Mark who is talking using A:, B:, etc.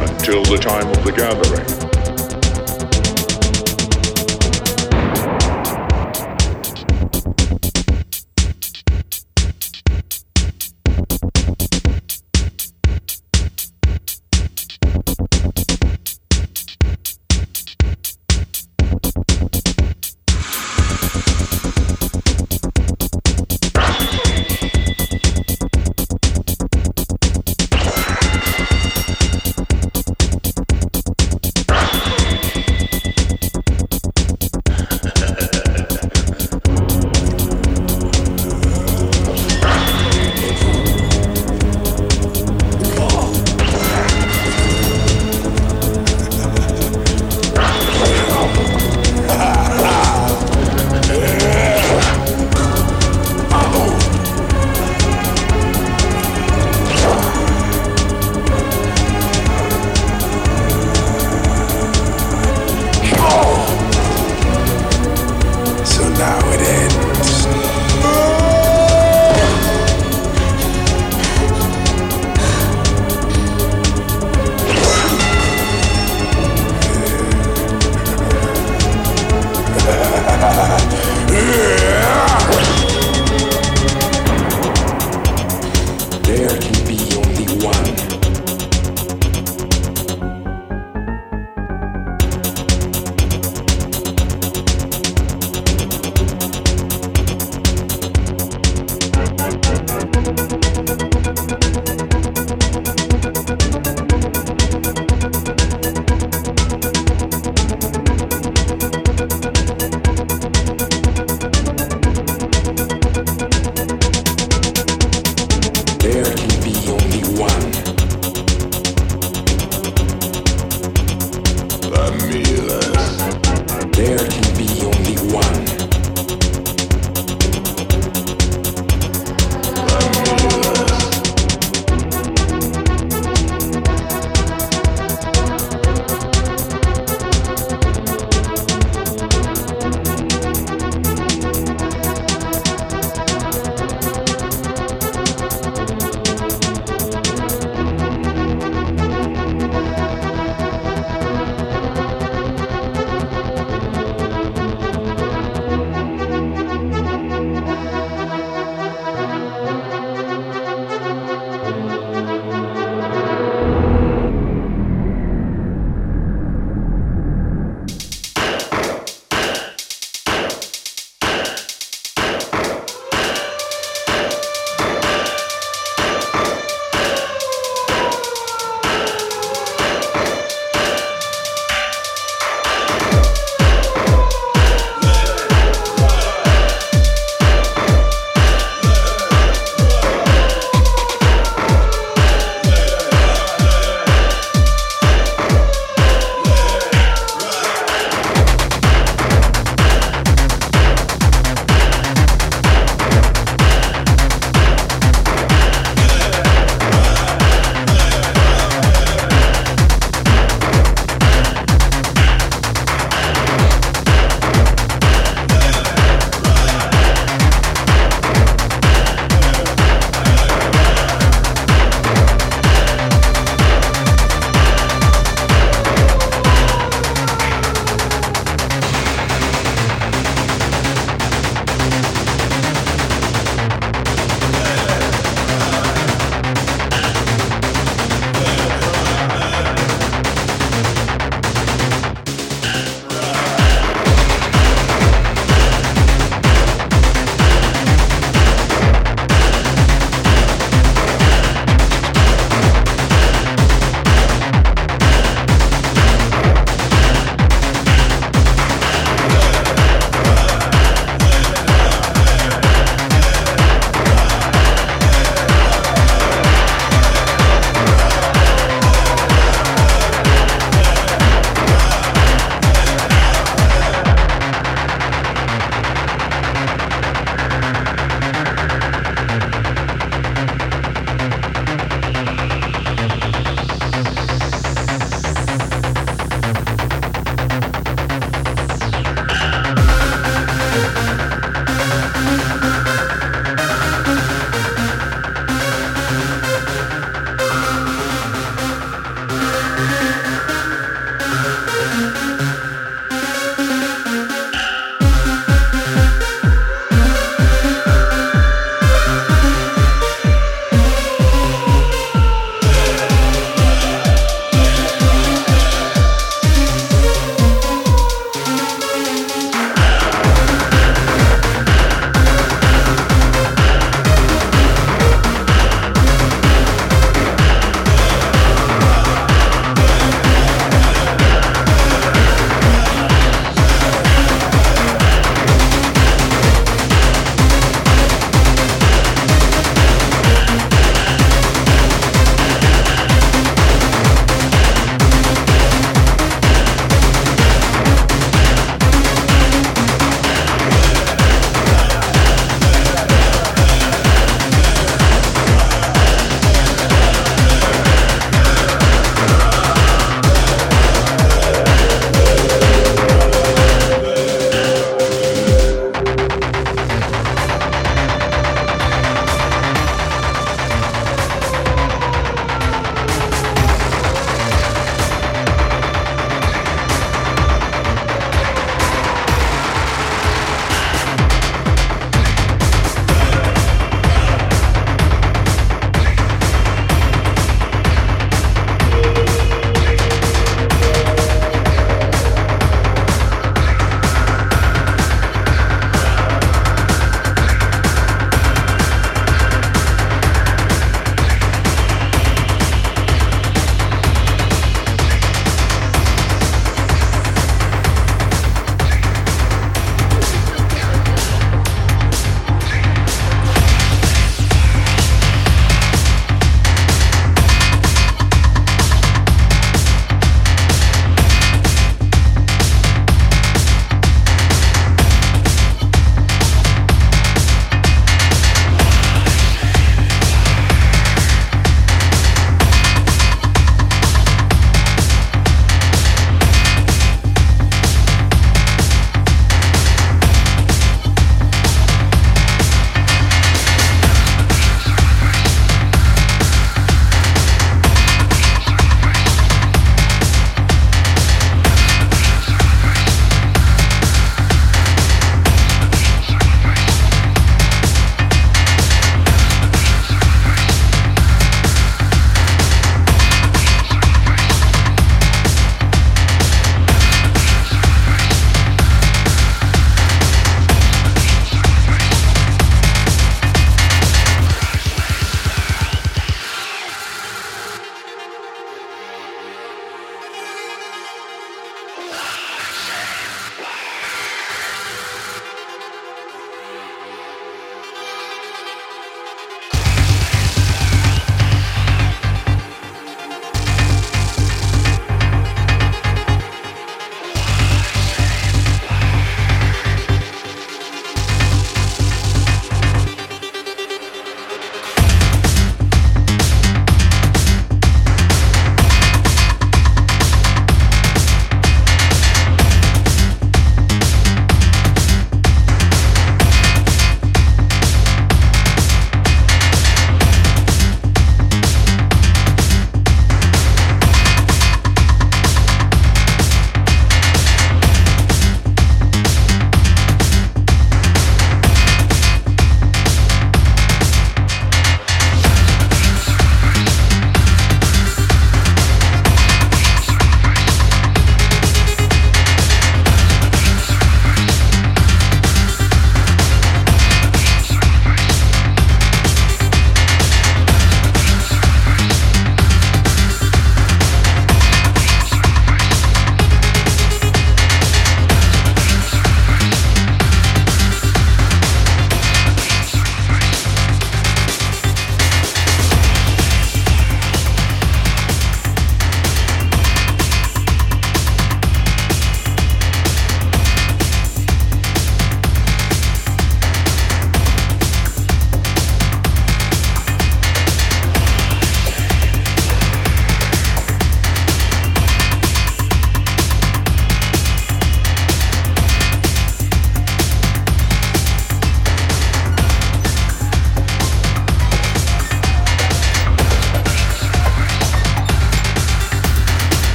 A: Until the time of the gathering.